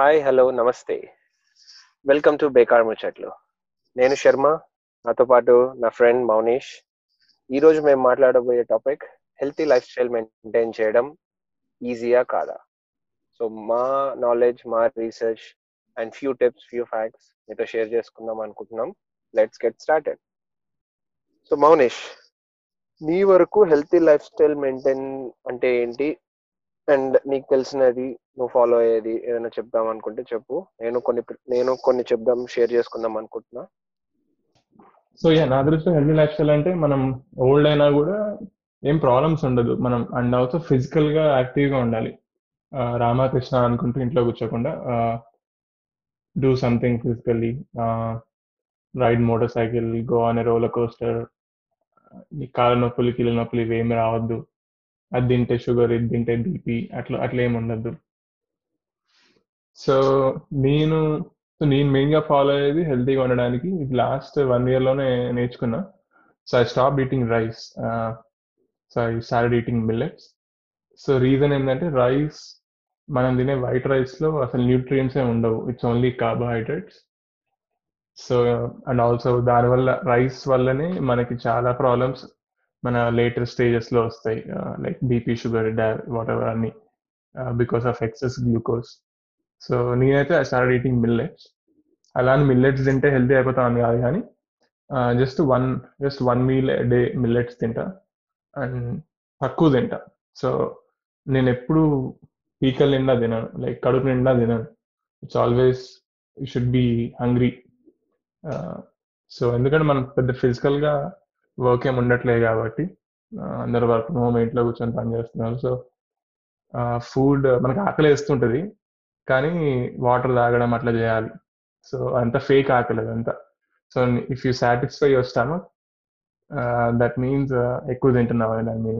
Hi hello నమస్తే. Welcome to బేకార్ ముచ్చట్లు నేను శర్మ నాతో పాటు నా ఫ్రెండ్ మౌనీష్. ఈరోజు మేము మాట్లాడబోయే topic healthy life style maintain చేయడం ఈజీయా కాదా? సో మా నాలెడ్జ్ మా research and few tips few facts మీతో షేర్ చేసుకుందాం అనుకుంటున్నాం. Let's get started so Mounish నీ వరకు హెల్తీ లైఫ్ స్టైల్ మెయింటైన్ అంటే ఏంటి? అండ్ నీకు తెలిసినది నువ్వు ఫాలో అయ్యేది ఏదైనా చెప్దాం అనుకుంటే చెప్పు. నేను కొన్ని నేను కొన్ని చెప్దాం షేర్ చేసుకుందాం అనుకుంటున్నా. సో యా నా దృష్టిలో హెల్దీ లైఫ్ స్టైల్ అంటే మనం ఓల్డ్ అయినా కూడా ఏం ప్రాబ్లమ్స్ ఉండదు. మనం అండ్ ఆల్సో ఫిజికల్గా యాక్టివ్గా ఉండాలి. రామకృష్ణ అనుకుంటూ ఇంట్లో కూర్చోకుండా do something physically ride motorcycle go అనే రోలర్ కోస్టర్ ఈ కాళ్ళ నొప్పులు కీళ్ళ నొప్పులు ఇవి ఏమి రావద్దు. అది తింటే షుగర్ ఇది తింటే బీపీ అట్లా అట్లా ఏమి ఉండద్దు సో నేను నేను మెయిన్గా ఫాలో అయ్యేది హెల్తీగా ఉండడానికి ఇది లాస్ట్ వన్ ఇయర్లోనే నేర్చుకున్నా. So I stop eating rice so I start eating millets so reason ఏంటంటే రైస్ మనం తినే వైట్ రైస్లో అసలు న్యూట్రియంట్స్ ఏ ఉండవు. It's only carbohydrates so and also దానివల్ల రైస్ వల్లనే మనకి చాలా ప్రాబ్లమ్స్ మన లేటర్ స్టేజెస్లో వస్తాయి. Like BP sugar whatever అన్ని because of excess glucose so నేనైతే ఐ స్టార్ట్ ఈటింగ్ మిల్లెట్స్ అలానే మిల్లెట్స్ తింటే హెల్తీ అయిపోతాను కాదు కానీ just one just one meal day millets తింటా. అండ్ తక్కువ తింటా. సో నేను ఎప్పుడు పీకల్ నిండా తినను. లైక్ కడుపు నిండా తినను. It's always you should be hungry so ఎందుకంటే మనం పెద్ద ఫిజికల్గా గా వర్క్ ఏమి ఉండట్లేదు కాబట్టి అందరు వర్క్ ఫ్రమ్ హోమ్ ఇంట్లో కూర్చొని పని చేస్తున్నారు. సో ఫుడ్ మనకి ఆకలి వేస్తుంటుంది కానీ వాటర్ తాగడం అట్లా చేయాలి. సో అంత ఫేక్ ఆకలి అదంతా. So if you satisfy your stomach that means ఎక్కువ తింటున్నావు అని దాని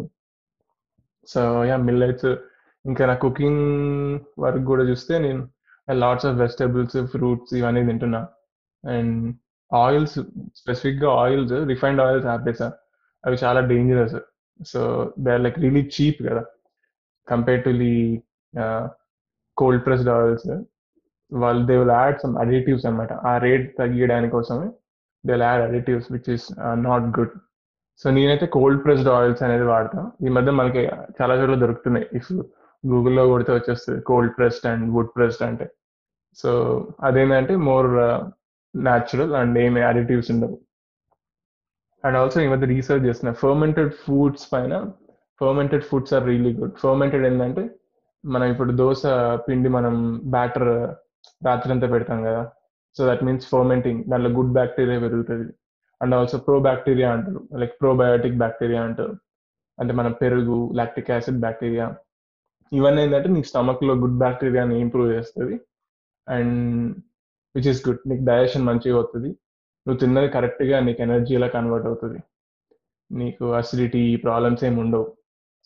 సో యా మిల్లెట్స్ ఇంకా నా కుకింగ్ వర్క్ కూడా చూస్తే నేను లాట్స్ ఆఫ్ వెజిటేబుల్స్ ఫ్రూట్స్ ఇవన్నీ తింటున్నా. అండ్ ఆయిల్స్ స్పెసిఫిక్గా ఆయిల్స్ రిఫైన్డ్ ఆయిల్స్ ఆపేసా అవి చాలా dangerous so they are like really cheap కదా. Compare to the cold pressed oils వాళ్ళు they will add some additives అనమాట ఆ రేట్ తగ్గించడానికి కోసమే they will add additives which is not good so నేనైతే కోల్డ్ ప్రెస్డ్ ఆయిల్స్ అనేది వాడతాను ఈ మధ్య మనకి చాలా చోట్ల దొరుకుతున్నాయి. ఇఫ్ గూగుల్లో కొడితే వచ్చేస్తుంది cold pressed and wood pressed అంటే. సో అదేంటంటే మోర్ న్యాచురల్ అండ్ ఏమి అడిటివ్స్ ఉండవు. అండ్ ఆల్సో ఈ మధ్య రీసెర్చ్ చేసిన ఫర్మెంటెడ్ ఫుడ్స్ పైన fermented foods are really good fermented ఏంటంటే మనం ఇప్పుడు దోశ పిండి మనం బ్యాటర్ రాత్రి అంతా పెడతాం కదా. సో దట్ మీన్స్ ఫర్మెంటింగ్ దాంట్లో గుడ్ బ్యాక్టీరియా పెరుగుతుంది. అండ్ ఆల్సో ప్రో బ్యాక్టీరియా అంటారు లైక్ ప్రోబయోటిక్ బ్యాక్టీరియా అంటారు. అంటే మన పెరుగు లాక్టిక్ యాసిడ్ బ్యాక్టీరియా ఇవన్నీ ఏంటంటే నీ స్టమక్లో గుడ్ బ్యాక్టీరియాని ఇంప్రూవ్ చేస్తుంది. అండ్ విచ్ ఇస్ గుడ్ నీకు డైజెషన్ మంచిగా అవుతుంది. నువ్వు తిన్నది కరెక్ట్గా నీకు ఎనర్జీలా కన్వర్ట్ అవుతుంది. నీకు అసిడిటీ ప్రాబ్లమ్స్ ఏమి ఉండవు.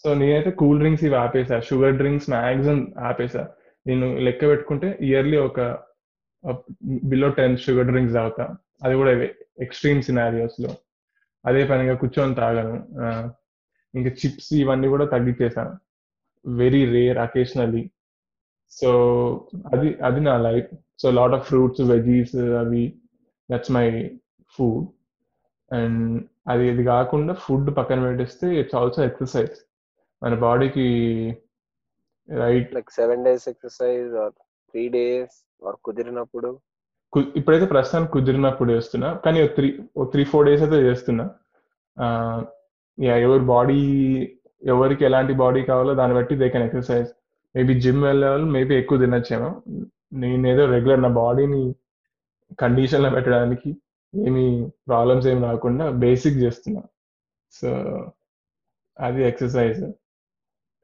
సో నేనైతే కూల్ డ్రింక్స్ ఇవి ఆపేసా. షుగర్ డ్రింక్స్ మ్యాక్సిమం ఆపేసా. నేను లెక్క పెట్టుకుంటే ఇయర్లీ ఒక బిలో టెన్ షుగర్ డ్రింక్స్ తాగుతా. అది కూడా ఎక్స్ట్రీమ్ సినారియోస్లో. అదే పనిగా కూర్చొని తాగాను. ఇంకా చిప్స్ ఇవన్నీ కూడా తగ్గించేసాను వెరీ రేర్ అకేషనల్లీ సో అది అది నా life so lot of fruits veggies అవి దట్స్ మై ఫుడ్ అండ్ అది ఇది కాకుండా ఫుడ్ పక్కన పెట్టేస్తే ఇట్స్ ఆల్సో ఎక్సర్సైజ్ మన బాడీకి right like seven days exercise or three days or కుదిరినప్పుడు? ఇప్పుడైతే ప్రస్తుతానికి కుదిరినప్పుడు చేస్తున్నా. కానీ త్రీ త్రీ ఫోర్ డేస్ అయితే చేస్తున్నా. ఎవరి బాడీ ఎవరికి ఎలాంటి బాడీ కావాలో దాన్ని బట్టి they can exercise maybe gym వెళ్ళే వాళ్ళు మేబీ ఎక్కువ తినొచ్చేమో. నేను ఏదో రెగ్యులర్ నా బాడీని కండిషన్లో పెట్టడానికి ఏమి ప్రాబ్లమ్స్ ఏమి రాకుండా బేసిక్ చేస్తున్నా. సో అది exercise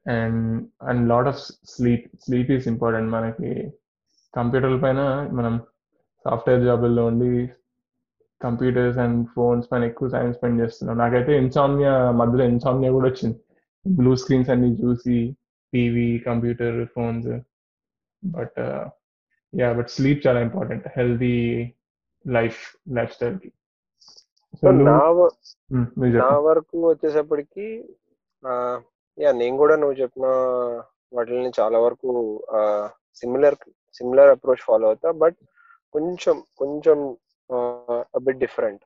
and and lot of sleep sleep is important మనకి. కంప్యూటర్ల పైన మనం సాఫ్ట్వేర్ జాబుల్లో ఉండి కంప్యూటర్స్ అండ్ ఫోన్స్ పైన ఎక్కువ టైం స్పెండ్ చేస్తున్నాం. నాకైతే ఇన్సామ్నియా మధ్యలో ఇన్సామ్నియా కూడా వచ్చింది. బ్లూ స్క్రీన్స్ అన్ని చూసి TV computer phones but ya but sleep చాలా ఇంపార్టెంట్ హెల్తీ లైఫ్ లైఫ్ స్టైల్కి సో నా నా వరకు వచ్చేసప్పటికి యా నేను కూడా నువ్వు చెప్పిన వాటిని చాలా వరకు సిమిలర్ సిమిలర్ అప్రోచ్ ఫాలో అవుతా. బట్ కొంచెం కొంచెం బిట్ డిఫరెంట్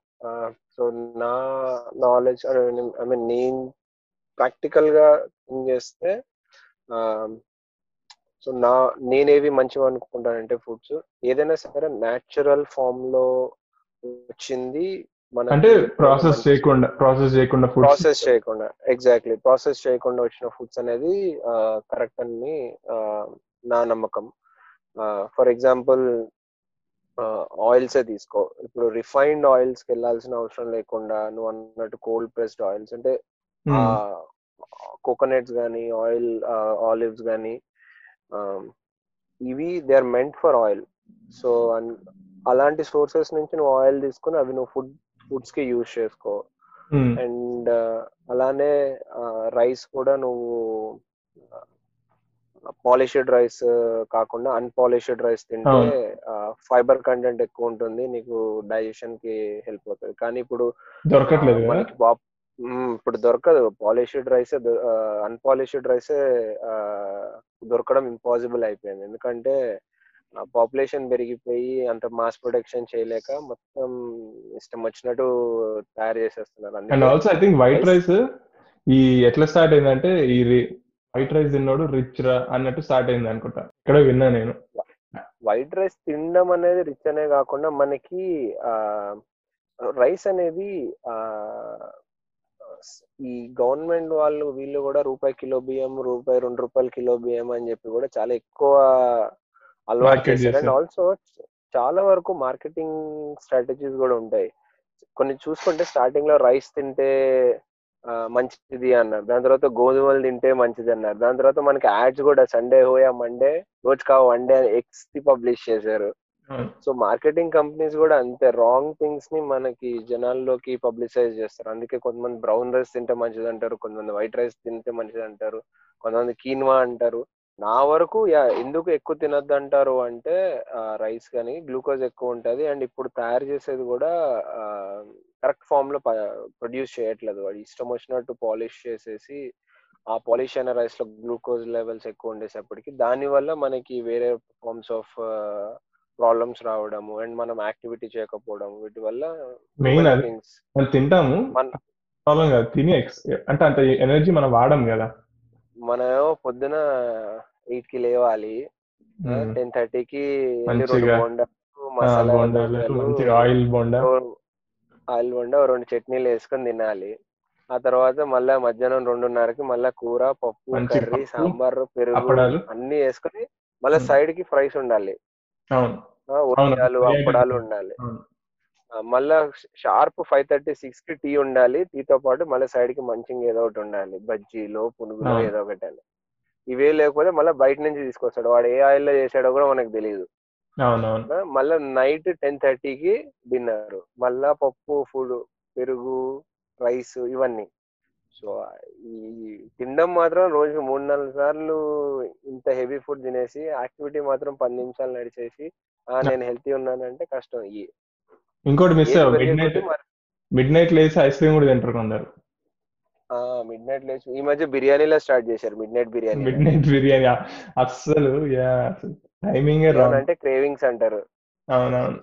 సో నా నాలెడ్జ్ ఐ మీన్ నేను ప్రాక్టికల్గా చేస్తే సో నా నేనేవి మంచివి అనుకుంటానంటే ఫుడ్స్ ఏదైనా సరే న్యాచురల్ ఫామ్లో వచ్చింది మన అంటే ప్రాసెస్ చేయకుండా ప్రాసెస్ చేయకుండా ప్రాసెస్ చేయకుండా ఎగ్జాక్ట్లీ ప్రాసెస్ చేయకుండా వచ్చిన ఫుడ్స్ అనేది కరెక్ట్ అని నా నమ్మకం. ఫర్ ఎగ్జాంపుల్ ఆయిల్సే తీసుకో. ఇప్పుడు రిఫైన్డ్ ఆయిల్స్కి వెళ్ళాల్సిన అవసరం లేకుండా నువ్వు అన్నట్టు కోల్డ్ ప్రెస్డ్ ఆయిల్స్ అంటే కోకోనట్స్ కానీ ఆయిల్ ఆలివ్స్ కానీ ఇవి they are meant for oil. So అలాంటి సోర్సెస్ నుంచి నువ్వు ఆయిల్ తీసుకుని అవి నువ్వు ఫుడ్ ఫుడ్స్కి యూజ్ చేసుకో. అండ్ అలానే రైస్ కూడా నువ్వు పాలిష్డ్ రైస్ కాకుండా అన్పాలిష్డ్ రైస్ తింటే ఫైబర్ కంటెంట్ ఎక్కువ ఉంటుంది. నీకు డైజెషన్కి హెల్ప్ అవుతుంది. కానీ ఇప్పుడు దొరకట్లేదు మనకి ఇప్పుడు దొరకదు. పాలిష్డ్ రైస్ అన్పాలిష్డ్ రైస్ దొరకడం ఇంపాసిబుల్ అయిపోయింది. ఎందుకంటే పాపులేషన్ పెరిగిపోయి అంత మాస్ ప్రొడక్షన్ చేయలేక మొత్తం ఇష్టం వచ్చినట్టు తయారు చేసేస్తున్నారు and also I think white rice ఈ ఎట్లా స్టార్ట్ అయిందంటే ఈ వైట్ రైస్ తిన్నాడు రిచ్ రా అన్నట్టు స్టార్ట్ అయింది అనుకుంటా. ఇక్కడ విన్నా నేను. వైట్ రైస్ తినడం అనేది రిచ్ అనే కాకుండా మనకి రైస్ అనేది ఈ గవర్నమెంట్ వాళ్ళు వీళ్ళు కూడా రూపాయి కిలో బియ్యం రూపాయి రెండు రూపాయలు కిలో బియ్యం అని చెప్పి కూడా చాలా ఎక్కువ అలవాటు చేశారు. అండ్ ఆల్సో చాలా వరకు మార్కెటింగ్ స్ట్రాటజీస్ కూడా ఉంటాయి. కొన్ని చూసుకుంటే స్టార్టింగ్లో రైస్ తింటే మంచిది అన్నారు. దాని తర్వాత గోధుమలు తింటే మంచిది అన్నారు. దాని తర్వాత మనకి యాడ్స్ కూడా సండే హోయా మండే రోజు కా వన్ డే ఎక్స్ ది పబ్లిష్ చేశారు. సో మార్కెటింగ్ కంపెనీస్ కూడా అంతే. రాంగ్ థింగ్స్ని మనకి జనాల్లోకి పబ్లిసైజ్ చేస్తారు. అందుకే కొంతమంది బ్రౌన్ రైస్ తింటే మంచిది అంటారు కొంతమంది వైట్ రైస్ తింటే మంచిది అంటారు కొంతమంది కీన్వా అంటారు. నా వరకు యా ఎందుకు ఎక్కువ తినొద్దు అంటారు అంటే రైస్ కానీ గ్లూకోజ్ ఎక్కువ ఉంటది. అండ్ ఇప్పుడు తయారు చేసేది కూడా కరెక్ట్ ఫామ్లో ప్రొడ్యూస్ చేయట్లేదు. వాడు ఇష్టం వచ్చినట్టు పాలిష్ చేసేసి ఆ పాలిష్ అయిన రైస్లో గ్లూకోజ్ లెవెల్స్ ఎక్కువ ఉండేసేపటికి దాని వల్ల మనకి వేరే ఫార్మ్స్ ఆఫ్ ప్రాబ్లమ్స్ రావడము అండ్ మనం యాక్టివిటీ చేయకపోవడం వీటి వల్ల మెయిన్ మనం తింటాము. ప్రాబ్లం కాదు తిని అంటే అంత ఎనర్జీ మనం వాడం కదా. మనం పొద్దున ఎయిట్కి లేవాలి టెన్ థర్టీకి ఆయిల్ బోండా. ఆయిల్ బోండా రెండు చట్నీలు వేసుకొని తినాలి. ఆ తర్వాత మళ్ళా మధ్యాహ్నం రెండున్నరకి మళ్ళా కూర పప్పు కర్రీ సాంబార్ పెరుగు అన్ని వేసుకొని మళ్ళీ సైడ్కి ఫ్రైస్ ఉండాలి. ఉడియాలు అప్పడాలు ఉండాలి. మళ్ళా షార్ప్ ఫైవ్ థర్టీ సిక్స్కి టీ ఉండాలి. టీతో పాటు మళ్ళీ సైడ్కి మంచిగా ఏదో ఒకటి ఉండాలి. బజ్జీలో పునుగులో ఏదో ఒకటి అని. ఇవే లేకపోతే మళ్ళీ బయట నుంచి తీసుకొస్తాడు. వాడు ఏ ఆయిల్లో చేసాడో కూడా మనకు తెలియదు మళ్ళా నైట్ టెన్ థర్టీకి డిన్నర్. మళ్ళా పప్పు ఫుడ్ పెరుగు రైస్ ఇవన్నీ. సో ఈ తినడం మాత్రం రోజుకి మూడు నాలుగు సార్లు ఇంత హెవీ ఫుడ్ తినేసి యాక్టివిటీ మాత్రం పది నిమిషాలు నడిచేసి ఆ నేను హెల్తీ ఉన్నానంటే కష్టం. ఈ ఇంకోటి miss midnight midnight లేసి ఐస్ క్రీమ్ కూడా తింటారు కొందరు. మిడ్ నైట్ లేచి ఈ మధ్య బిర్యానీలో స్టార్ట్ చేశారు midnight biryani. Midnight biryani అస్సలు యా టైమింగ్ అంటే క్రేవింగ్స్ అంటారు. అవునవును.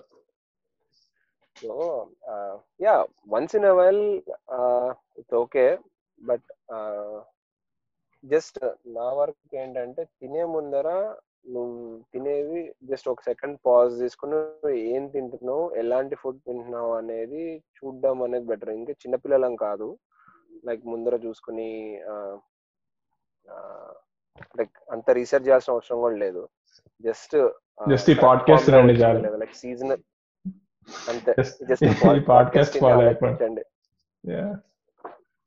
So ya once in a while it's okay. But just నా వరకు ఏంటంటే తినే ముందర నువ్వు తినేవి జస్ట్ ఒక సెకండ్ పాజ్ తీసుకుని ఏం తింటున్నావు ఎలాంటి ఫుడ్ తింటున్నావు అనేది చూడడం అనేది బెటర్. ఇంకా చిన్నపిల్లలం కాదు. లైక్ ముందర చూసుకుని లైక్ అంత రీసెర్చ్ చేయాల్సిన అవసరం కూడా లేదు. జస్ట్ జస్ట్ ఈ పాడ్కాస్ట్ లైక్ సీజనల్ అంతే. జస్ట్ ఈ పాడ్కాస్ట్ ఫాలో అయిపోండి.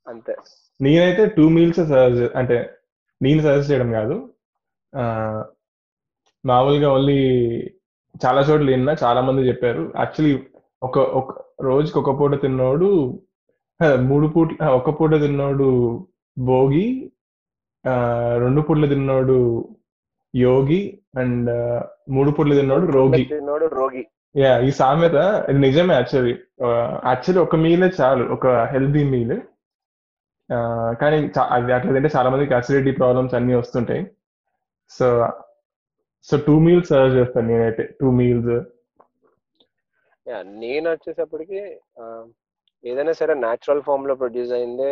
అంతే. నేనైతే టూ మీల్స్ అంటే నేను సజెస్ట్ చేయడం కాదు. మామూలుగా ఓన్లీ చాలా చోట్ల విన్నా చాలా మంది చెప్పారు. యాక్చువల్లీ ఒక ఒక రోజుకి ఒక పూట తిన్నోడు మూడు పూట ఒక పూట తిన్నోడు భోగి రెండు పూటలు తిన్నోడు యోగి అండ్ మూడు పూటలు తిన్నోడు రోగి. తిన్నోడు రోగి. యా ఈ సామెత ఇది నిజమే యాక్చువల్లీ యాక్చువల్లీ ఒక మీలే చాలు. ఒక హెల్దీ మీల్ కానీ అట్లా తింటే చాలా మందికి అసిడిటీ ప్రాబ్లమ్స్ అన్ని వస్తుంటాయి. So so two meals suggest చేస్తాను నేనైతే. టూ మీల్స్ యా నేను వచ్చేసప్పటికి ఏదైనా సరే న్యాచురల్ ఫామ్లో ప్రొడ్యూస్ అయిందే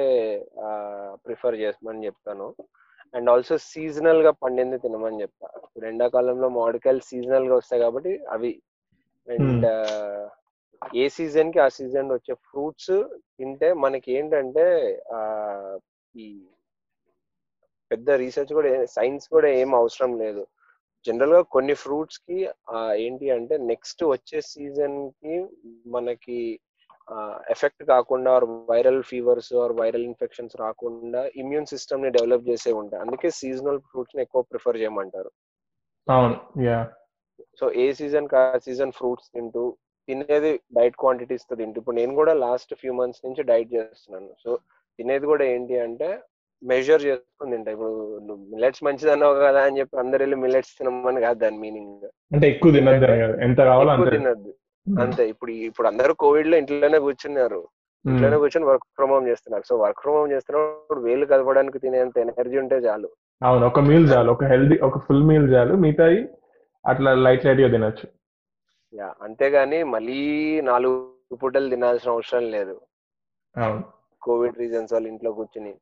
ప్రిఫర్ చేస్తామని చెప్తాను. అండ్ ఆల్సో సీజనల్గా పండింది తినమని చెప్తా. ఇప్పుడు ఎండాకాలంలో మామిడికాయలు సీజనల్గా వస్తాయి కాబట్టి అవి. అండ్ ఏ సీజన్కి ఆ సీజన్ వచ్చే ఫ్రూట్స్ తింటే మనకి ఏంటంటే ఆ ఈ పెద్ద రీసెర్చ్ కూడా సైన్స్ కూడా ఏం అవసరం లేదు. జనరల్గా కొన్ని ఫ్రూట్స్కి ఏంటి అంటే నెక్స్ట్ వచ్చే సీజన్కి మనకి ఎఫెక్ట్ కాకుండా viral fevers or viral infections రాకుండా ఇమ్యూన్ సిస్టమ్ని డెవలప్ చేసే ఉంటాయి. అందుకే సీజనల్ ఫ్రూట్స్ని ఎక్కువ ప్రిఫర్ చేయమంటారు. అవును. యా. సో ఏ సీజన్ కా సీజన్ ఫ్రూట్స్ తింటూ తినేది డైట్ క్వాంటిటీస్తో తింటూ ఇప్పుడు నేను కూడా లాస్ట్ ఫ్యూ మంత్స్ నుంచి డైట్ చేస్తున్నాను. సో తినేది కూడా ఏంటి అంటే మెజర్ చేసుకుని తింటా. ఇప్పుడు మిల్లెట్స్ మంచిది అన్నావు కదా అని చెప్పి అందరు వెళ్ళి మిల్లెట్స్ తినమని కాదు దాని మీనింగ్. అంటే ఎక్కువ తినద్దు ఎంత కావాలో తినద్దు. అంతే ఇప్పుడు ఇప్పుడు అందరూ కోవిడ్లో ఇంట్లోనే కూర్చున్నారు. మ్మ్. ఇంట్లోనే కూర్చొని వర్క్ ఫ్రమ్ హోమ్ చేస్తున్నారు. సో వర్క్ ఫ్రమ్ హోమ్ చేస్తున్నప్పుడు వేలు కదపడానికి తినేంత ఎనర్జీ ఉంటే చాలు. అవును ఒక మీల్ చాలు ఒక హెల్దీ ఒక ఫుల్ మీల్ చాలు. మిగతాయి అట్లా లైట్ లైట్గా తినొచ్చు. యా అంతేగాని మళ్ళీ నాలుగు పూటలు తినాల్సిన అవసరం లేదు. కోవిడ్ రీజన్స్ వాళ్ళు ఇంట్లో కూర్చుని.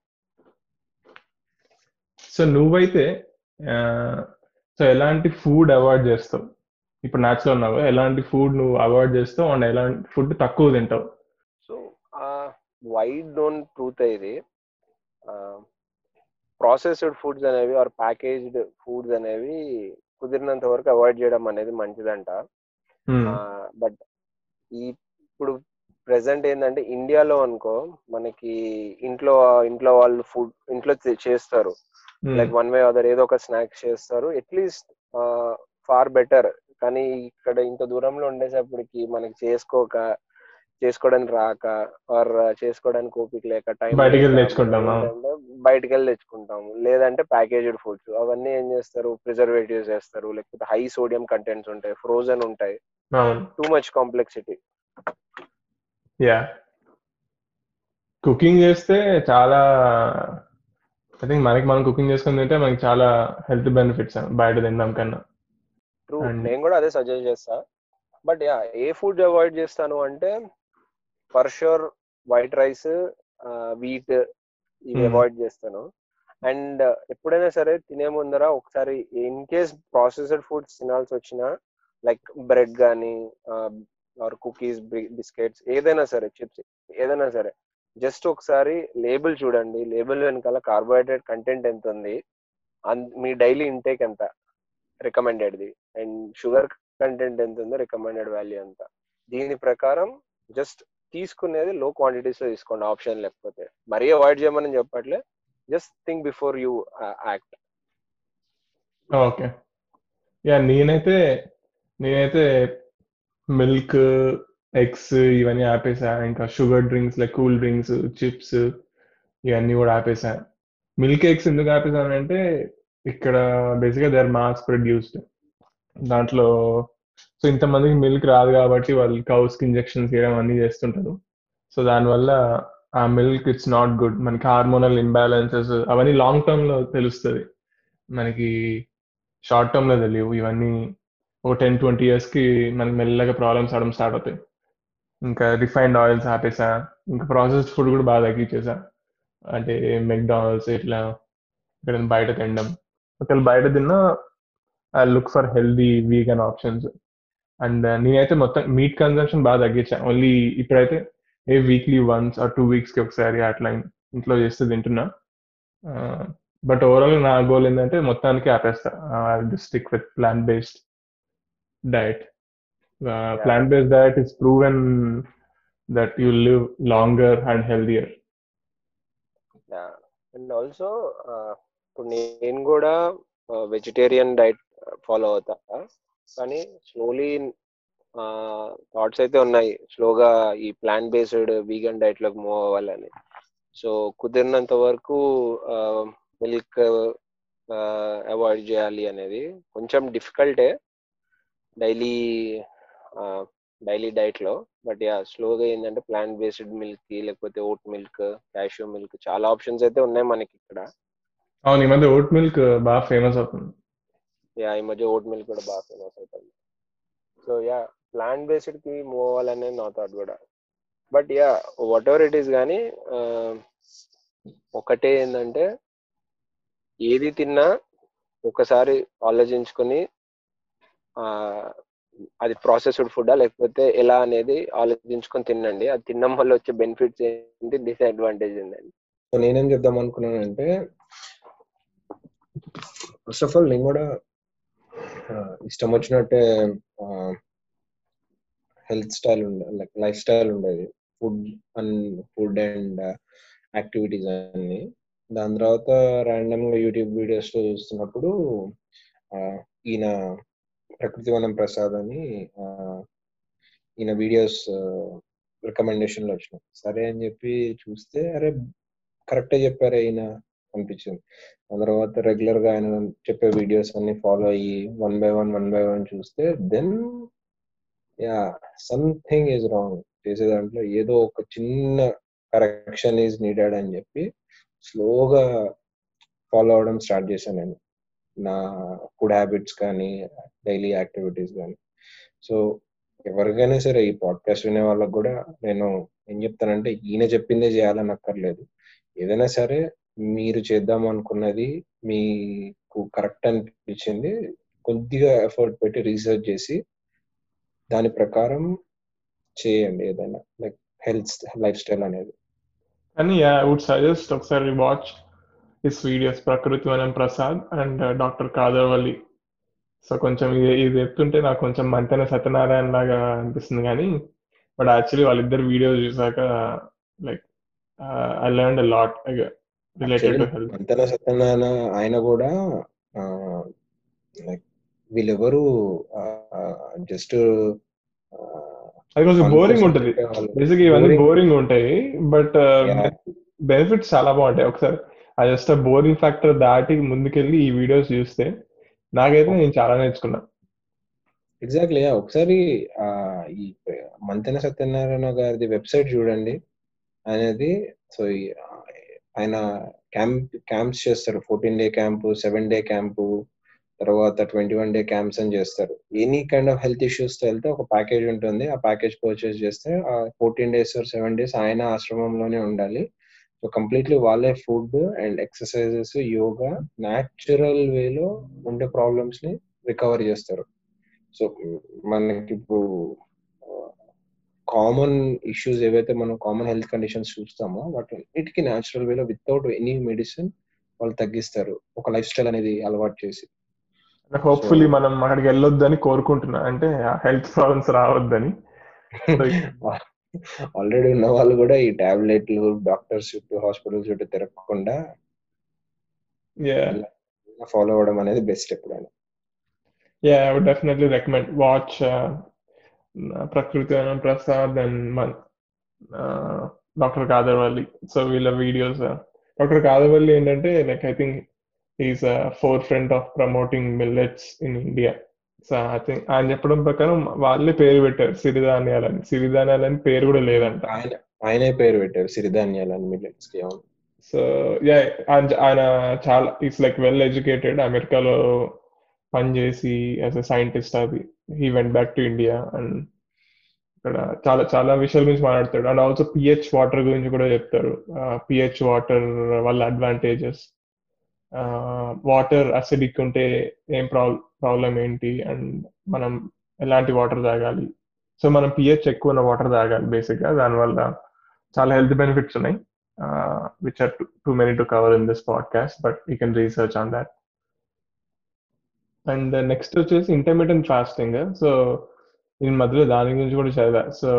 సో నువ్వైతే సో ఎలాంటి ఫుడ్ అవాయిడ్ చేస్తావు? ఇప్పుడు న్యాచురల్ ఉన్నావు ఎలాంటి ఫుడ్ నువ్వు అవాయిడ్ చేస్తావు? అండ్ ఎలాంటి ఫుడ్ తక్కువ తింటావు? సో వైడ్ నోన్ ట్రూత్ ఇది ప్రాసెస్డ్ ఫుడ్స్ అనేవి ఆర్ ప్యాకేజ్డ్ ఫుడ్స్ అనేవి కుదిరినంత వరకు అవాయిడ్ చేయడం అనేది మంచిదంట. బట్ ఈ ఇప్పుడు ప్రెసెంట్ ఏంటంటే ఇండియాలో అనుకో మనకి ఇంట్లో ఇంట్లో వాళ్ళు ఫుడ్ ఇంట్లో చేస్తారు. లైక్ వన్ వే అదర్ ఏదో ఒక స్నాక్స్ చేస్తారు. అట్లీస్ట్ ఫార్ బెటర్ కానీ ఇక్కడ ఇంత దూరంలో ఉండేసప్పటికి మనకి చేసుకోక చేసుకోవడానికి రాక ఆర్ చేసుకోవడానికి ఓపిక లేక టైం బయటికి వెళ్ళి తెచ్చుకుంటాం, ఆ. బయటికి వెళ్ళి తెచ్చుకుంటాము లేదంటే ప్యాకేజ్డ్ ఫుడ్స్. అవన్నీ ఏం చేస్తారు? ప్రిజర్వేటివ్స్ వేస్తారు లేకపోతే హై సోడియం కంటెంట్స్ ఉంటాయి. ఫ్రోజన్ ఉంటాయి. Too much complexity yeah cooking చేస్తే చాలా ఐ థింక్ మనకి మనం కుకింగ్ చేసుకుని తింటే మనకి చాలా హెల్త్ బెనిఫిట్స్ బయట తినడం కన్నా. ట్రూ నేను కూడా అదే సజెస్ట్ చేస్తా. బట్ యా ఏ ఫుడ్ అవాయిడ్ చేస్తాను అంటే for sure white rice wheat ఇవి Hmm. అవాయిడ్ చేస్తాను. అండ్ ఎప్పుడైనా సరే తినే ముందర ఒకసారి ఇన్ కేస్ ప్రాసెస్డ్ ఫుడ్స్ తినాల్సి వచ్చినా లైక్ బ్రెడ్ కానీ ఆర్ కుకీస్ బిస్కెట్స్ ఏదైనా సరే చిప్స్ ఏదైనా సరే జస్ట్ ఒకసారి లేబుల్ చూడండి. లేబుల్ వెనకాల కార్బోహైడ్రేట్ కంటెంట్ ఎంత ఉంది మీ డైలీ ఇంటేక్ ఎంత రికమెండెడ్ది అండ్ షుగర్ కంటెంట్ ఎంత ఉందో రికమెండెడ్ వాల్యూ ఎంత. దీని ప్రకారం జస్ట్ తీసుకునేది లో క్వాంటిటీస్లో తీసుకోండి ఆప్షన్ లేకపోతే. మరీ అవాయిడ్ చేయమని చెప్పట్లే. Just think before you act okay yeah నేనైతే నేనైతే మిల్క్ ఎగ్స్ ఇవన్నీ ఆపేసా. ఇంకా sugar drinks like cool drinks chips ఇవన్నీ కూడా ఆపేసా. మిల్క్ ఎగ్స్ ఎందుకు ఆపేసానంటే ఇక్కడ బేసిక్గా దే ఆర్ మాస్ ప్రొడ్యూస్డ్ దాంట్లో సో ఇంతమందికి మిల్క్ రాదు కాబట్టి వాళ్ళు కౌస్కి ఇంజెక్షన్స్ చేయడం అన్ని చేస్తుంటారు. సో దానివల్ల ఆ మిల్క్ ఇట్స్ నాట్ గుడ్ మనకి హార్మోనల్ ఇంబ్యాలెన్సెస్ అవన్నీ లాంగ్ టర్మ్లో తెలుస్తుంది. మనకి షార్ట్ టర్మ్లో తెలియవు. ఇవన్నీ ఒక టెన్ ట్వంటీ ఇయర్స్కి మనకి మెల్లగా ప్రాబ్లమ్స్ అవడం స్టార్ట్ అవుతాయి. ఇంకా రిఫైన్డ్ ఆయిల్స్ ఆపేసా ఇంకా ప్రాసెస్డ్ ఫుడ్ కూడా బాగా తగ్గించేసా. అంటే మెక్డానల్డ్స్ ఇట్లా ఇక్కడ బయట తినడం. ఒకవేళ బయట తిన్నా I look for healthy vegan options and నేనైతే మొత్తం మీట్ కన్సంప్షన్ బాగా తగ్గించా. ఓన్లీ ఇప్పుడైతే a weekly once or two వీక్స్కి ఒకసారి అట్లా ఇంట్లో చేస్తే తింటున్నా. బట్ ఓవరాల్ నా గోల్ ఏంటంటే మొత్తానికి ఆపేస్తా. Stick with plant based diet plant based diet is proven that you live longer and healthier and also ఇప్పుడు నేను కూడా వెజిటేరియన్ డైట్ ఫాలో అవుతా. కానీ స్లోలీ థాట్స్ అయితే ఉన్నాయి. స్లోగా ఈ ప్లాంట్ బేస్డ్ వీగన్ డైట్లోకి మూవ్ అవ్వాలని. సో కుదిరినంత వరకు మిల్క్ అవాయిడ్ చేయాలి అనేది కొంచెం డిఫికల్టే డైలీ డైలీ డైట్లో. బట్ యా స్లోగా ఏంటంటే ప్లాంట్ బేస్డ్ మిల్క్ లేకపోతే ఓట్ మిల్క్ క్యాషియో మిల్క్ చాలా ఆప్షన్స్ అయితే ఉన్నాయి మనకి ఇక్కడ. అవును ఈ మధ్య ఓట్ మిల్క్ బాగా ఫేమస్ అవుతుంది. యా ఈ మధ్య ఓట్ మిల్క్ కూడా బాగా ఫేమస్ అవుతుంది సో యా ప్లాంట్ బేస్డ్కి మూవ్ అవ్వాలనేది నా థాట్ కూడా. But yeah whatever it is కానీ ఒకటే ఏంటంటే ఏది తిన్నా ఒకసారి ఆలోచించుకొని అది ప్రాసెస్డ్ ఫుడా లేకపోతే ఎలా అనేది ఆలోచించుకొని తినండి. అది తినడం వల్ల వచ్చే బెనిఫిట్స్ ఏంటి డిసడ్వాంటేజ్ ఏంటండి నేనేం చెప్దాం అనుకున్నానంటే ఫస్ట్ ఆఫ్ ఆల్ నేను కూడా ఇష్టం వచ్చినట్టే హెల్త్ స్టైల్ ఉండే లైక్ లైఫ్ స్టైల్ ఉండేది. Food and food and activities అన్ని. దాని తర్వాత ర్యాండమ్గా యూట్యూబ్ వీడియోస్లో చూస్తున్నప్పుడు ఆ, ఈయన ప్రకృతి వనం ప్రసాద్ అని ఆ, ఈయన వీడియోస్ రికమెండేషన్లో వచ్చినాయి. సరే అని చెప్పి చూస్తే అరే కరెక్టే చెప్పారు ఈయన. అనిపించింది ఆ తర్వాత రెగ్యులర్గా ఆయన చెప్పే వీడియోస్ అన్ని ఫాలో అయ్యి one by one one by one చూస్తే then yeah something is wrong చేసే దాంట్లో. ఏదో ఒక చిన్న కరెక్షన్ ఈజ్ నీడెడ్ అని చెప్పి స్లోగా ఫాలో అవడం స్టార్ట్ చేశాను నేను. నా ఫుడ్ హ్యాబిట్స్ కానీ డైలీ యాక్టివిటీస్ కానీ. సో ఎవరికైనా సరే ఈ పాడ్కాస్ట్ వినే వాళ్ళకి కూడా నేను ఏం చెప్తానంటే ఈయన చెప్పిందే చేయాలని అక్కర్లేదు. ఏదైనా సరే మీరు చేద్దాం అనుకున్నది మీకు కరెక్ట్ అనిపించింది. కొద్దిగా ఎఫర్ట్ పెట్టి రీసెర్చ్ చేసి దాని ప్రకారం చేయండి ఏదైనా లైక్ హెల్త్ లైఫ్ స్టైల్ అనేది. కానీ ఐ వుడ్ సజెస్ట్ ఒకసారి watch his videos Prakruthi Vanam Prasad and doctor Khadervalli so కొంచెం ఇది ఇది చెప్తుంటే నాకు కొంచెం మంతెన సత్యనారాయణ లాగా అనిపిస్తుంది కానీ బట్ యాక్చువల్లీ వాళ్ళిద్దరు వీడియోస్ చూసాక like I learn a lot అంతనా Satyanarayana ఆయన కూడా లైక్ వీళ్ళెవరు జస్ట్ అది కొంచెం బోరింగ్ ఉంటుంది. బేసిక్ ఇవన్నీ. బోరింగ్. ఉంటాయి బట్. బెనిఫిట్స్ చాలా బాగుంటాయి. ఒకసారి ఆ జస్ట్ బోరింగ్ ఫ్యాక్టర్ దాటి ముందుకెళ్ళి ఈ వీడియోస్ చూస్తే నాకైతే నేను చాలా నేర్చుకున్నా. ఎగ్జాక్ట్లీ ఒకసారి ఈ మంతెన సత్యనారాయణ గారిది వెబ్సైట్ చూడండి అనేది సో ఆయన క్యాంప్ క్యాంప్స్ చేస్తారు. Fourteen day camp seven day camp తర్వాత ట్వంటీ వన్ డే క్యాంప్స్ అని చేస్తారు. ఎనీ కైండ్ ఆఫ్ హెల్త్ ఇష్యూస్తో వెళ్తే ఒక ప్యాకేజ్ ఉంటుంది. ఆ ప్యాకేజ్ పర్చేస్ చేస్తే ఆ fourteen days or seven days ఆయన ఆశ్రమంలోనే ఉండాలి. సో కంప్లీట్లీ వాళ్ళే food and exercises yoga natural వేలో ఉండే ప్రాబ్లమ్స్ని రికవర్ చేస్తారు. సో మనకి ఇప్పుడు కామన్ ఇష్యూస్ ఏవైతే మనం కామన్ హెల్త్ కండిషన్స్ చూస్తామో వాటికి న్యాచురల్ వేలో వితౌట్ ఎనీ మెడిసిన్ వాళ్ళు తగ్గిస్తారు. ఒక లైఫ్ స్టైల్ అనేది అలవాటు చేసి. హోప్ఫుల్లీ మనం అక్కడికి వెళ్ళొద్దని కోరుకుంటున్నా. అంటే హెల్త్ ప్రాబ్లమ్స్ రావద్దని. ఆల్రెడీ ఉన్న వాళ్ళు కూడా ఈ టాబ్లెట్లు డాక్టర్స్ చుట్టూ హాస్పిటల్ చుట్టూ తిరగకుండా ఫాలో అవ్వడం అనేది బెస్ట్ ఎప్పుడైనా. Yeah I would definitely recommend watch Prakruthi Prasad and doctor Khadervalli. So వీళ్ళ వీడియోస్ డాక్టర్ కాదర్వల్లి ఏంటంటే like I think is forefront of promoting millets in India so I think ఆయన చెప్పడం ప్రకారం వాళ్ళే పేరు పెట్టారు సిరిధాన్యాలని సిరిధాన్యాలని పేరు కూడా లేదంట. ఆయన ఆయనే పేరు పెట్టారు సిరిధాన్యాలని మిల్లెట్స్కి అవును. సో యా ఆయన చాలా ఇట్స్ లైక్ వెల్ ఎడ్యుకేటెడ్ అమెరికాలో పనిచేసి యాజ్ ఎ సైంటిస్ట్ అది he went back to India and ఇక్కడ చాలా చాలా విషయాల గురించి మాట్లాడతాడు. అండ్ ఆల్సో పిహెచ్ వాటర్ గురించి కూడా చెప్తారు. పిహెచ్ వాటర్ వాళ్ళ అడ్వాంటేజెస్. వాటర్ అసిడిక్ ఉంటే ఏం ప్రాబ్లం ప్రాబ్లం ఏంటి? అండ్ మనం ఎలాంటి వాటర్ తాగాలి? సో మనం పిహెచ్ ఎక్కువ ఉన్న వాటర్ తాగాలి బేసిక్గా. దానివల్ల చాలా హెల్త్ బెనిఫిట్స్ ఉన్నాయి. Which are too many to cover in this podcast but you can research on that and next వచ్చేసి ఇంటర్మీడియట్ ఫాస్టింగ్ సో నేను మధ్యలో దాని గురించి కూడా చదివా. సో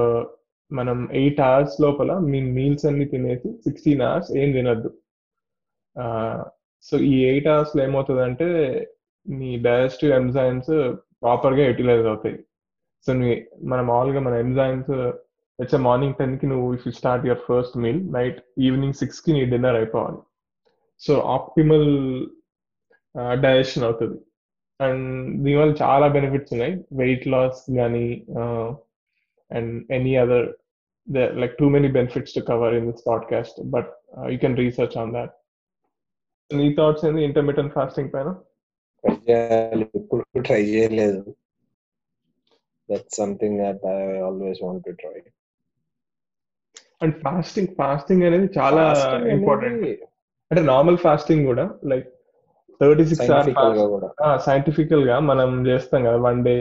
మనం ఎయిట్ అవర్స్ లోపల మీ మీల్స్ అన్ని తినేసి సిక్స్టీన్ అవర్స్ ఏం తినద్దు. సో ఈ ఎయిట్ అవర్స్లో ఏమవుతుందంటే నీ డైజెస్టివ్ ఎంజైమ్స్ ప్రాపర్గా యూటిలైజ్ అవుతాయి. సో నీ మన మామూలుగా మన ఎంజైమ్స్ వచ్చే మార్నింగ్ టెన్కి నువ్వు if you start your first meal night evening సిక్స్కి నీ డిన్నర్ అయిపోవాలి. సో ఆప్టిమల్ డైజెషన్ అవుతుంది. అండ్ దీనివల్ల చాలా బెనిఫిట్స్ ఉన్నాయి వెయిట్ లాస్ కానీ and any other like too many benefits to cover in this podcast but you can research on that నీ thoughts ఏంది ఇంటర్మీడియట్ ఫాస్టింగ్ పైన ట్రై చేయాలి ఇప్పుడు ట్రై చేయలేదు that's something that I always want to try and fasting fasting అనేది చాలా important అంటే normal fasting కూడా లైక్ థర్టీ సిక్స్ సైంటిఫికల్గా కూడా. సైంటిఫికల్గా మనం చేస్తాం కదా వన్ డే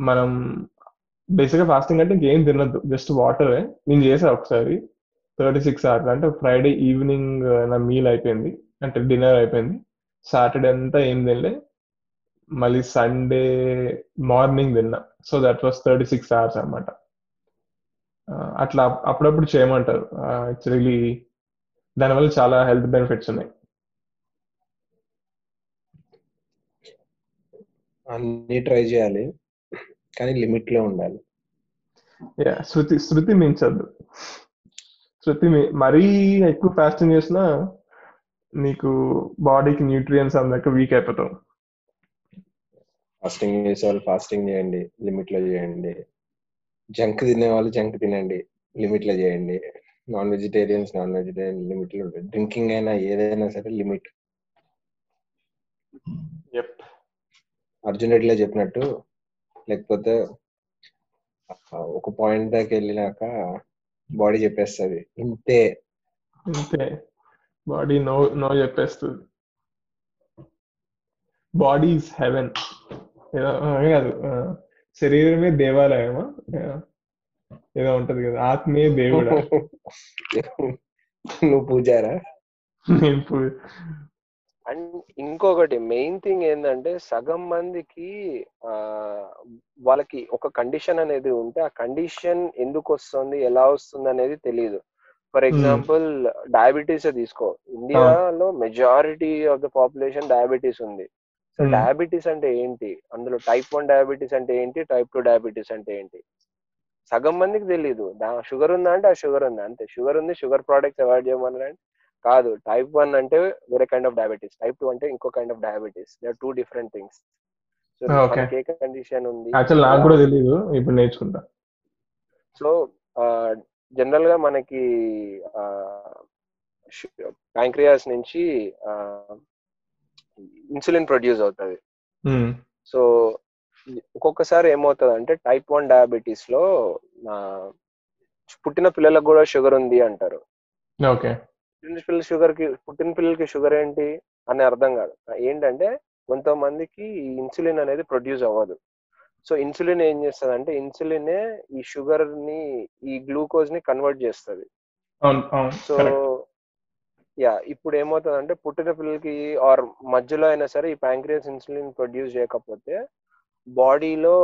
మనం బేసిక్గా ఫాస్టింగ్ అంటే ఇంకేం తినద్దు జస్ట్ వాటరే నేను చేసా ఒకసారి థర్టీ సిక్స్ అవర్స్ అంటే ఫ్రైడే ఈవినింగ్ నా మీల్ అయిపోయింది అంటే డిన్నర్ అయిపోయింది. సాటర్డే అంతా ఏం తినలే మళ్ళీ సండే మార్నింగ్ తిన్నా. So that was thirty six hours అనమాట అట్లా అప్పుడప్పుడు చేయమంటారు. రియలీ దానివల్ల చాలా హెల్త్ బెనిఫిట్స్ ఉన్నాయి. అన్ని ట్రై చేయాలి. కానీ లిమిట్లో ఉండాలి. యా శృతి శృతి మించద్దు. శృతి మరీ ఎక్కువ ఫాస్టింగ్ చేసినా నీకు బాడీకి న్యూట్రియన్స్ అందక వీక్ అయిపోతావు. ఫాస్టింగ్ చేసే వాళ్ళు ఫాస్టింగ్ చేయండి లిమిట్లో చేయండి. జంక్ తినే వాళ్ళు జంక్ తినండి లిమిట్లో చేయండి. నాన్ వెజిటేరియన్స్ నాన్ వెజిటేరియన్ లిమిట్లో డ్రింకింగ్ అయినా ఏదైనా సరే లిమిట్. ఎప్ అర్జున్ రెడ్డిలో చెప్పినట్టు లేకపోతే ఒక పాయింట్ దాకా వెళ్ళినాక బాడీ చెప్పేస్తుంది. ఇంతే. అంతే బాడీ నో నో చెప్పేస్తుంది. బాడీ ఇస్ హెవెన్ కాదు శరీరమే దేవాలయమా? ఏదో ఉంటది కదా ఆత్మే దేవుడా? నువ్వు పూజారా? నేను అండ్ ఇంకొకటి మెయిన్ థింగ్ ఏంటంటే సగం మందికి ఆ వాళ్ళకి ఒక కండిషన్ అనేది ఉంటే ఆ కండిషన్ ఎందుకు వస్తుంది ఎలా వస్తుంది అనేది తెలియదు ఫర్ ఎగ్జాంపుల్ డయాబెటీస్ తీసుకో. ఇండియాలో majority of the population diabetes ఉంది. సో. డయాబెటీస్ అంటే ఏంటి? అందులో టైప్ వన్ డయాబెటీస్ అంటే ఏంటి? టైప్ టూ డయాబెటీస్ అంటే ఏంటి? సగం మందికి తెలియదు షుగర్ ఉందా అంటే ఆ షుగర్ ఉందా. అంతే. షుగర్ ఉంది షుగర్ ప్రోడక్ట్స్ అవాయిడ్ చేయమని కాదు టైప్ వన్ అంటే వేరే kind of diabetes type two అంటే ఇంకో kind of diabetes they two different things so. మనకి ఏ కండిషన్ ఉంది? యాక్చువల్ నాకు కూడా తెలియదు ఇప్పుడు నేర్చుకుంటా. సో జనరల్గా మనకి ప్యాంక్రియాస్ నుంచి ఇన్సులిన్ ప్రొడ్యూస్ అవుతుంది. సో ఒక్కొక్కసారి ఏమవుతుంది అంటే టైప్ వన్ డయాబెటీస్లో పుట్టిన పిల్లలకు కూడా షుగర్ ఉంది అంటారు. ఓకే పుట్టిన పిల్లల షుగర్కి పుట్టిన పిల్లలకి షుగర్ ఏంటి అని అర్థం కాదు. ఏంటంటే కొంతమందికి ఈ ఇన్సులిన్ అనేది ప్రొడ్యూస్ అవ్వదు. సో ఇన్సులిన్ ఏం చేస్తుంది అంటే ఇన్సులిన్ ఈ షుగర్ని ఈ గ్లూకోజ్ని కన్వర్ట్ చేస్తుంది. సో. యా ఇప్పుడు ఏమవుతుంది అంటే పుట్టిన పిల్లలకి ఆర్ మధ్యలో అయినా సరే ఈ ప్యాంక్రియాస్ ఇన్సులిన్ ప్రొడ్యూస్ చేయకపోతే బాడీలో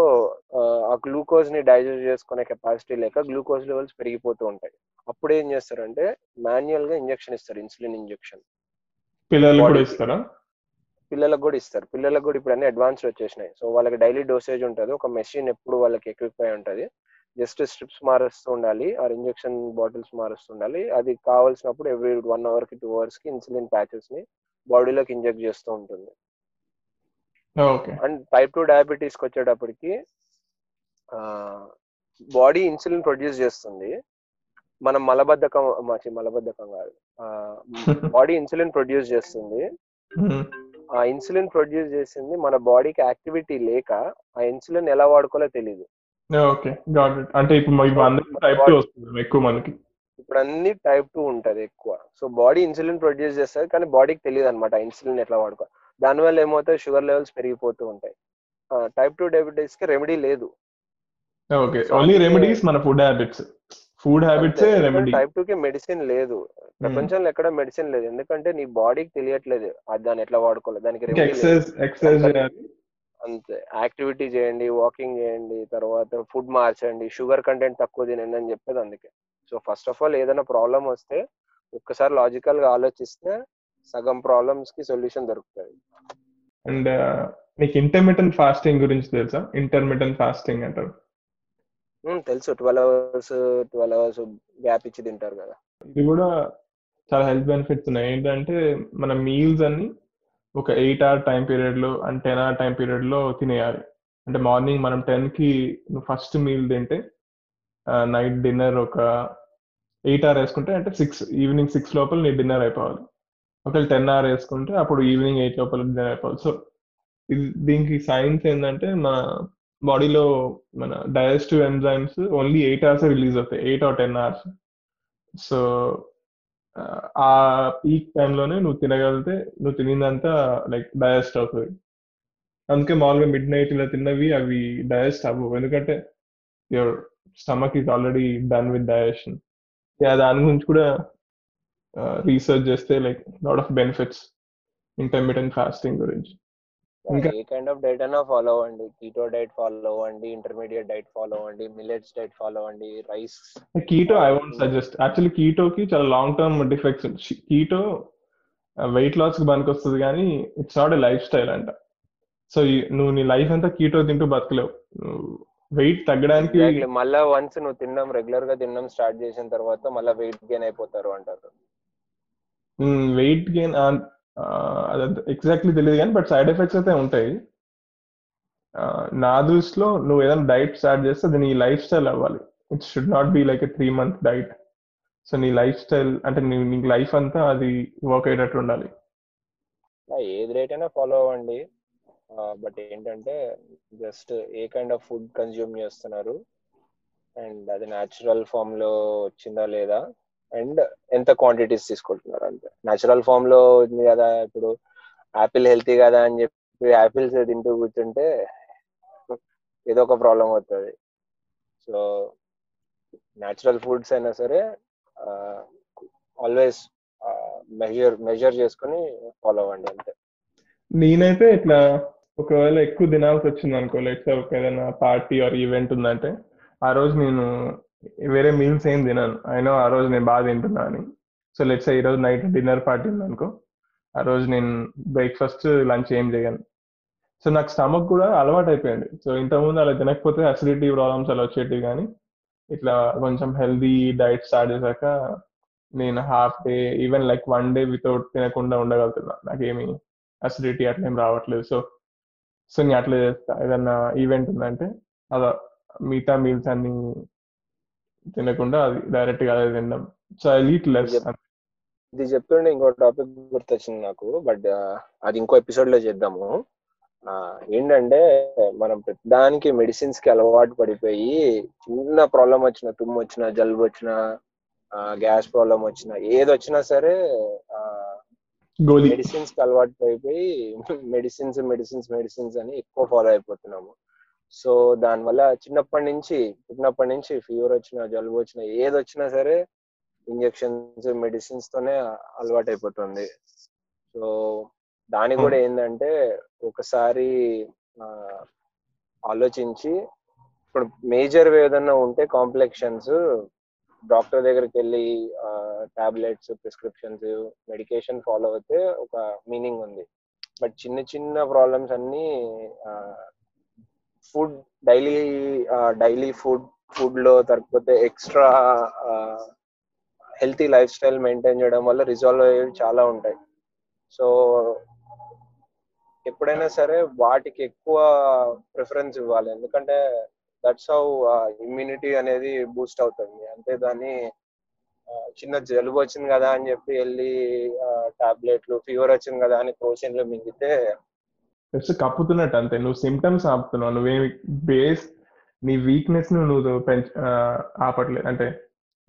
ఆ గ్లూకోజ్ని డైజెస్ట్ చేసుకునే కెపాసిటీ లేక గ్లూకోజ్ లెవెల్స్ పెరిగిపోతూ ఉంటాయి. అప్పుడు ఏం చేస్తారంటే మాన్యువల్గా ఇంజెక్షన్ ఇస్తారు ఇన్సులిన్ ఇంజెక్షన్. పిల్లలు కూడా ఇస్తారా? పిల్లలకు కూడా ఇస్తారు. పిల్లలకు కూడా ఇప్పుడు అన్ని అడ్వాన్స్ వచ్చేసినాయి. సో వాళ్ళకి డైలీ డోసేజ్ ఉంటుంది. ఒక మెషిన్ ఎప్పుడు వాళ్ళకి ఎక్విప్ అయి ఉంటుంది. జస్ట్ స్ట్రిప్స్ మారుస్తూ ఉండాలి ఆర్ ఇంజెక్షన్ బాటిల్స్ మారుస్తూ ఉండాలి. అది కావాల్సినప్పుడు ఎవ్రీ వన్ అవర్కి టూ అవర్స్కి ఇన్సులిన్ ప్యాచెస్ని బాడీలోకి ఇంజెక్ట్ చేస్తూ ఉంటుంది. అండ్ టైప్ టూ డయాబెటీస్కి వచ్చేటప్పటికి బాడీ ఇన్సులిన్ ప్రొడ్యూస్ చేస్తుంది. మనం మలబద్ధకం మాచి మలబద్ధకం కాదు. బాడీ ఇన్సులిన్ ప్రొడ్యూస్ చేస్తుంది. ఆ ఇన్సులిన్ ప్రొడ్యూస్ చేసింది మన బాడీకి యాక్టివిటీ లేక ఆ ఇన్సులిన్ ఎలా వాడుకోవాలో తెలియదు ఓకే. Got it. అంటే ఇప్పుడు ఎక్కువ మందికి. ఇప్పుడు అన్ని టైప్ టూ ఉంటది ఎక్కువ. సో బాడీ ఇన్సులిన్ ప్రొడ్యూస్ చేస్తుంది కానీ బాడీకి తెలియదు అనమాట ఇన్సులిన్ ఎట్లా వాడుకో దానివల్ల ఏమవుతాయి షుగర్ లెవెల్స్ పెరిగిపోతూ ఉంటాయి. టైప్ టూ డయాబెటీస్కి రెమెడీ లేదు. ఓకే ఓన్లీ రెమెడీస్ మన food habits food habits remedy type two కి మెడిసిన్ లేదు. ప్రపంచంలో ఎక్కడ మెడిసిన్ లేదు. ఎందుకంటే నీ బాడీకి తెలియట్లేదు. అది దాన్ని ఎట్లా వాడుకోలేదు దానికి రెమెడీ లేదు. ఎక్సర్సైజ్ ఎక్సర్సైజ్ చేయాలి. అంతే. యాక్టివిటీ చేయండి వాకింగ్ చేయండి తర్వాత ఫుడ్ మార్చండి షుగర్ కంటెంట్ తక్కువ తినండి అని చెప్పేది అందుకే. సో ఫస్ట్ ఆఫ్ ఆల్ ఏదైనా ప్రాబ్లం వస్తే ఒక్కసారి లాజికల్గా ఆలోచిస్తే సగం ప్రాబ్లమ్స్కి సొల్యూషన్ దొరుకుతుంది. అండ్ నీకు ఇంటర్మీడియట్ ఫాస్టింగ్ గురించి తెలుసా? ఇంటర్మీడియట్ ఫాస్టింగ్ అంటారు. తెలుసు. Twelve hours twelve hours gap ఇచ్చి తింటారు కదా. ఇది కూడా చాలా హెల్త్ బెనిఫిట్స్ ఉన్నాయి. ఏంటంటే మన మీల్స్ అన్ని ఒక ఎయిట్ అవర్ టైం పీరియడ్లో అండ్ టెన్ అవర్ టైం పీరియడ్లో తినేయాలి. అంటే మార్నింగ్ మనం టెన్కి ఫస్ట్ మీల్ తింటే నైట్ డిన్నర్ ఒక ఎయిట్ అవర్ వేసుకుంటే అంటే సిక్స్ ఈవినింగ్ సిక్స్ లోపల నీ డిన్నర్ అయిపోవాలి. ఒకవేళ టెన్ అవర్ వేసుకుంటే అప్పుడు ఈవినింగ్ ఎయిట్ లోపల డిన్నర్ అయిపోవాలి. సో ఇది దీనికి సైన్స్ ఏంటంటే మన బాడీలో మన digestive enzymes only eight hours release అవుతాయి. Eight or ten hours so ఆ పీక్ టైంలోనే నువ్వు తినగలిగితే నువ్వు తినిందంతా లైక్ డైజెస్ట్ అవుతుంది. అందుకే మామూలుగా మిడ్ నైట్ ఇలా తిన్నవి అవి డైజెస్ట్ అవ్వవు. ఎందుకంటే your stomach is already done with digestion దాని గురించి కూడా రీసెర్చ్ చేస్తే like lot of benefits intermediate fasting గురించి. ఇంకా ఏ కైండ్ ఆఫ్ డైట్ అయినా ఫాలో అవ్వండి. కీటో డైట్ ఫాలో అవ్వండి ఇంటర్మీడియట్ డైట్ ఫాలో అవ్వండి మిల్లెట్స్ డైట్ ఫాలో అవ్వండి rice keto I want suggest actually కీటోకి చాలా long term defects keto weight లాస్కి పనికి వస్తుంది కానీ it's not a life style అంట సో నువ్వు నీ లైఫ్ అంతా కీటో తింటూ బతకలేవు. వెయిట్ తగ్గడానికి మళ్ళా వన్స్ నువ్వు తినడం రెగ్యులర్గా తినడం స్టార్ట్ చేసిన తర్వాత మళ్ళీ వెయిట్ గెయిన్ అయిపోతారు అంటారు. వెయిట్ గెయిన్ ఎగ్జాక్ట్లీ తెలియదు కానీ బట్ సైడ్ ఎఫెక్ట్స్ అయితే ఉంటాయి. నా దృష్టిలో నువ్వు ఏదైనా డైట్ స్టార్ట్ చేస్తే అది నీ లైఫ్ స్టైల్ అవ్వాలి. It should not be like a three month diet so నీ లైఫ్ స్టైల్ అంటే నీ నీ లైఫ్ అంతా అది వర్క్ అయ్యేటట్టు ఉండాలి. ఏది డైట్ అయినా ఫాలో అవ్వండి. బట్ ఏంటంటే just A kind of food consume చేస్తున్నారు. అండ్ అది న్యాచురల్ ఫామ్లో వచ్చిందా లేదా? అండ్ ఎంత క్వాంటిటీస్ తీసుకుంటున్నారు అంతే. న్యాచురల్ ఫామ్లో ఉంది కదా ఇప్పుడు యాపిల్ హెల్తీ కదా అని చెప్పి యాపిల్స్ తింటూ కూర్చుంటే ఏదో ఒక ప్రాబ్లం అవుతుంది. సో న్యాచురల్ ఫుడ్స్ అయినా సరే ఆల్వేస్ మెజర్ మెజర్ చేసుకుని ఫాలో అవ్వండి అంతే. నేనైతే ఇట్లా ఒకవేళ ఎక్కువ దినాల్సి వచ్చింది అనుకో లెట్స్ ఒక ఏదైనా పార్టీ ఆర్ ఈవెంట్ ఉందంటే ఆ రోజు నేను వేరే మీల్స్ ఏం తినను. అయినా ఆ రోజు నేను బాగా తింటున్నా అని. సో లెట్స్ ఈ రోజు నైట్ డిన్నర్ పార్టీ ఉంది అనుకో ఆ రోజు నేను బ్రేక్ఫాస్ట్ లంచ్ ఏం చేయను. సో నాకు స్టమక్ కూడా అలవాటు అయిపోయింది సో ఇంతకుముందు అలా తినకపోతే అసిడిటీ ప్రాబ్లమ్స్ అలా వచ్చేటివి కానీ ఇట్లా కొంచెం హెల్దీ డైట్ స్టార్ట్ చేశాక నేను half day even like one day without తినకుండా ఉండగలుగుతున్నా. నాకేమి అసిడిటీ అట్లా ఏం రావట్లేదు. సో సో నేను అట్లా చేస్తా? ఏదన్నా ఈవెంట్ ఉందంటే అలా మిగతా మీల్స్ అన్ని తినకుండా అది డైరెక్ట్గా అదే తినడం. సో ఐ ఈట్ లెస్ ఇది చెప్తుండే ఇంకో టాపిక్ గుర్తొచ్చింది నాకు బట్ అది ఇంకో ఎపిసోడ్లో చేద్దాము. ఏంటంటే మనం దానికి మెడిసిన్స్కి అలవాటు పడిపోయి చిన్న ప్రాబ్లం వచ్చిన తుమ్ము వచ్చిన జలుబు వచ్చిన గ్యాస్ ప్రాబ్లం వచ్చిన ఏది వచ్చినా సరే మెడిసిన్స్కి అలవాటు పడిపోయి మెడిసిన్స్ మెడిసిన్స్ మెడిసిన్స్ అని ఎక్కువ ఫాలో అయిపోతున్నాము. సో దానివల్ల చిన్నప్పటి నుంచి చిన్నప్పటి నుంచి ఫీవర్ వచ్చిన జలుబు వచ్చిన ఏది వచ్చినా సరే ఇంజెక్షన్స్ మెడిసిన్స్ తోనే అలవాటు అయిపోతుంది. సో దానికి కూడా ఏంటంటే ఒకసారి ఆలోచించి ఇప్పుడు మేజర్ ఏదన్నా ఉంటే కాంప్లెక్షన్స్ డాక్టర్ దగ్గరికి వెళ్ళి టాబ్లెట్స్ ప్రిస్క్రిప్షన్స్ మెడికేషన్ ఫాలో అయితే ఒక మీనింగ్ ఉంది. బట్ చిన్న చిన్న ప్రాబ్లమ్స్ అన్ని ఫుడ్ డైలీ డైలీ ఫుడ్ ఫుడ్లో తరకపోతే extra healthy life style maintain చేయడం వల్ల రిజాల్వ్ అయ్యేవి చాలా ఉంటాయి. సో ఎప్పుడైనా సరే వాటికి ఎక్కువ ప్రిఫరెన్స్ ఇవ్వాలి. ఎందుకంటే దట్స్ హౌ ఇమ్యూనిటీ అనేది బూస్ట్ అవుతుంది. అంటే దాన్ని చిన్న జలుబు వచ్చింది కదా అని చెప్పి వెళ్ళి టాబ్లెట్లు ఫీవర్ వచ్చింది కదా అని క్రోసిన్లు మింగితే జస్ట్ కప్పుతున్నట్టు అంతే. నువ్వు సిమ్టమ్స్ ఆపుతున్నావు. నువ్వేమి బేస్ నీ వీక్నెస్ను నువ్వు పెంచ ఆపట్లేదు అంటే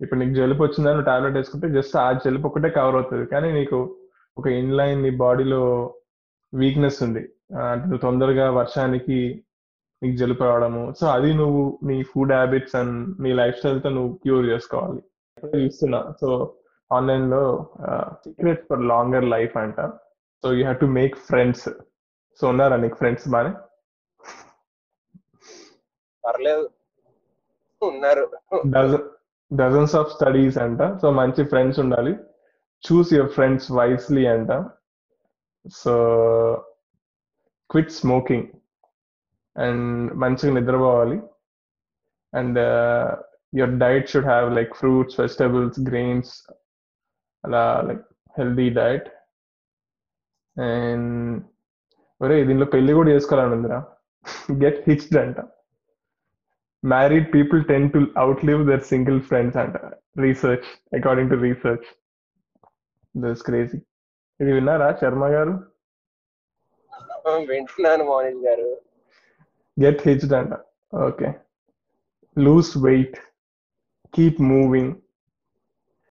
ఇప్పుడు నీకు జలుబు వచ్చిందని నువ్వు టాబ్లెట్ వేసుకుంటే జస్ట్ ఆ జలుబు ఒకటే కవర్ అవుతుంది. కానీ నీకు ఒక ఇన్లైన్ నీ బాడీలో వీక్నెస్ ఉంది. అంటే నువ్వు తొందరగా వర్షానికి నీకు జలుపు రావడము సో అది నువ్వు నీ ఫుడ్ హ్యాబిట్స్ అండ్ నీ లైఫ్ స్టైల్తో నువ్వు క్యూర్ చేసుకోవాలి. చూస్తున్నా. సో ఆన్లైన్లో సీక్రెట్ ఫర్ లాంగర్ లైఫ్ అంట. So you have to make friends so ఉన్నారా నీకు ఫ్రెండ్స్ బానే? పర్లేదు. ఉన్నారు. డజన్స్ ఆఫ్ స్టడీస్ అంట. సో మంచి ఫ్రెండ్స్ ఉండాలి. చూస్ యువర్ ఫ్రెండ్స్ వైస్లీ అంట. సో క్విట్ స్మోకింగ్ అండ్ మంచిగా నిద్రపోవాలి. And your diet should have like fruits vegetables grains అలా లైక్ హెల్దీ డైట్ అండ్ ఒరే దీనిలో పెళ్ళి కూడా చేసుకోవాలని ఉందిరా. గెట్ హిచ్డ్ అంట. Married people tend to outlive their single friends అంట. Research according to research this crazy ఇది విన్నారా శర్మ గారు? వింటున్నాను మౌనిష్ గారు. గెట్ హిచ్డ్ అంట okay lose weight keep moving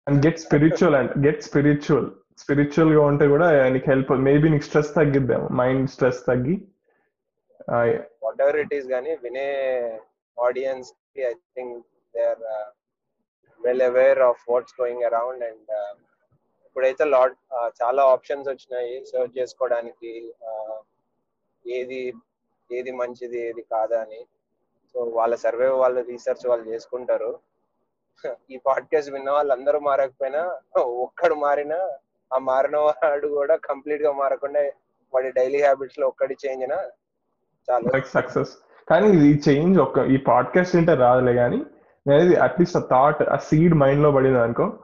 and get spiritual అంట గెట్ స్పిరిచువల్ స్పిరిచువల్గా ఉంటే కూడా నీకు హెల్ప్ మేబీ నీకు స్ట్రెస్ తగ్గిద్దాము మైండ్ స్ట్రెస్ తగ్గి. వాట్ ఎవర్ ఇట్ ఈస్ కానీ వినే ఆడియన్స్కి I think they are well aware of what's going around and ఇప్పుడైతే లాట్ uh, చాలా ఆప్షన్స్ వచ్చినాయి. సర్చ్ చేసుకోవడానికి uh, ఏది ఏది మంచిది ఏది కాదా అని. సో వాళ్ళ సర్వే వాళ్ళ రీసెర్చ్ వాళ్ళు చేసుకుంటారు. ఈ పాడ్కాస్ట్ విన్న వాళ్ళందరూ మారకపోయినా ఒక్కడు మారినా ఆ మారిన వాడు కూడా కంప్లీట్గా మారకుండా వాడి డైలీ హ్యాబిట్స్లో ఒక్కడి చేంజ్ అయినా చాలా. సక్సెస్ కానీ ఈ చేంజ్ ఒక ఈ పాడ్కాస్ట్ అంటే రాదులే కానీ నేను అట్లీస్ట్ ఆ థాట్ ఆ సీడ్ మైండ్లో పడింది అనుకో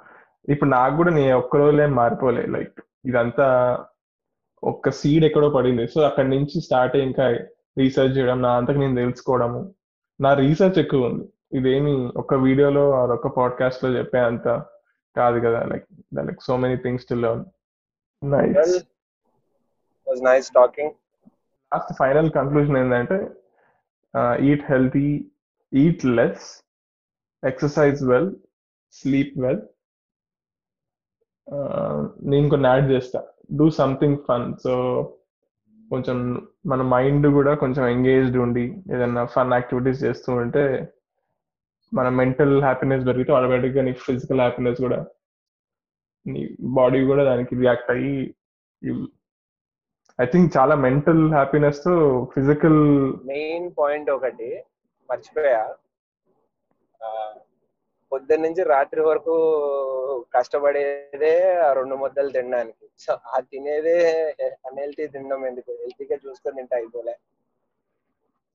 ఇప్పుడు నాకు కూడా నేను ఒక్క రోజులే మారిపోలే. లైక్ ఇదంతా ఒక్క సీడ్ ఎక్కడో పడింది. సో అక్కడి నుంచి స్టార్ట్ ఇంకా రీసెర్చ్ చేయడం నా అంతకు నేను తెలుసుకోవడము. నా రీసెర్చ్ ఎక్కువ ఉంది. ఇదేమి ఒక వీడియోలో ఒక పాడ్కాస్ట్లో చెప్పే అంత కాదు కదా like like so many things to learn nice was nice talking last final conclusion ఏంటంటే eat healthy eat less exercise well sleep well నేను కొన్ని యాడ్ చేస్తా. డూ సంథింగ్ ఫన్ సో కొంచెం మన మైండ్ కూడా కొంచెం ఎంగేజ్డ్ ఉండి ఏదైనా ఫన్ యాక్టివిటీస్ చేస్తూ ఉంటే మన మెంటల్ హ్యాపీనెస్ పెరిగితే ఆటోమేటిక్గా నీ ఫిజికల్ హ్యాపీనెస్ కూడా నీ బాడీ కూడా దానికి రియాక్ట్ అయ్యి ఐ థింక్ చాలా మెంటల్ హ్యాపీనెస్తో ఫిజికల్ మెయిన్ పాయింట్ ఒకటి మర్చిపోయా. పొద్దున్న నుంచి రాత్రి వరకు కష్టపడేదే ఆ రెండు ముద్దలు తినడానికి. సో ఆ తినేదే అన్హెల్తీ తినడం ఎందుకు? హెల్తీగా చూసుకొని తింటే అయిపోలే.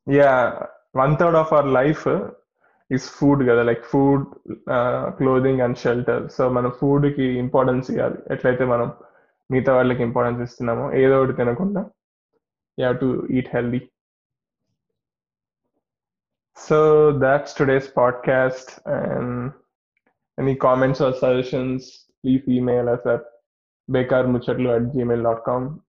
Yeah one third of our life is food కదా. Like food clothing and shelter so మనం ఫుడ్కి ఇంపార్టెన్స్ ఇవ్వాలి. ఎట్లయితే మనం మిగతా వాళ్ళకి ఇంపార్టెన్స్ ఇస్తున్నామో ఏదో ఒకటి తినకుండా you have to eat healthy So that's today's podcast. And any comments or suggestions, please email us at bekarmuchatlu at gmail.com.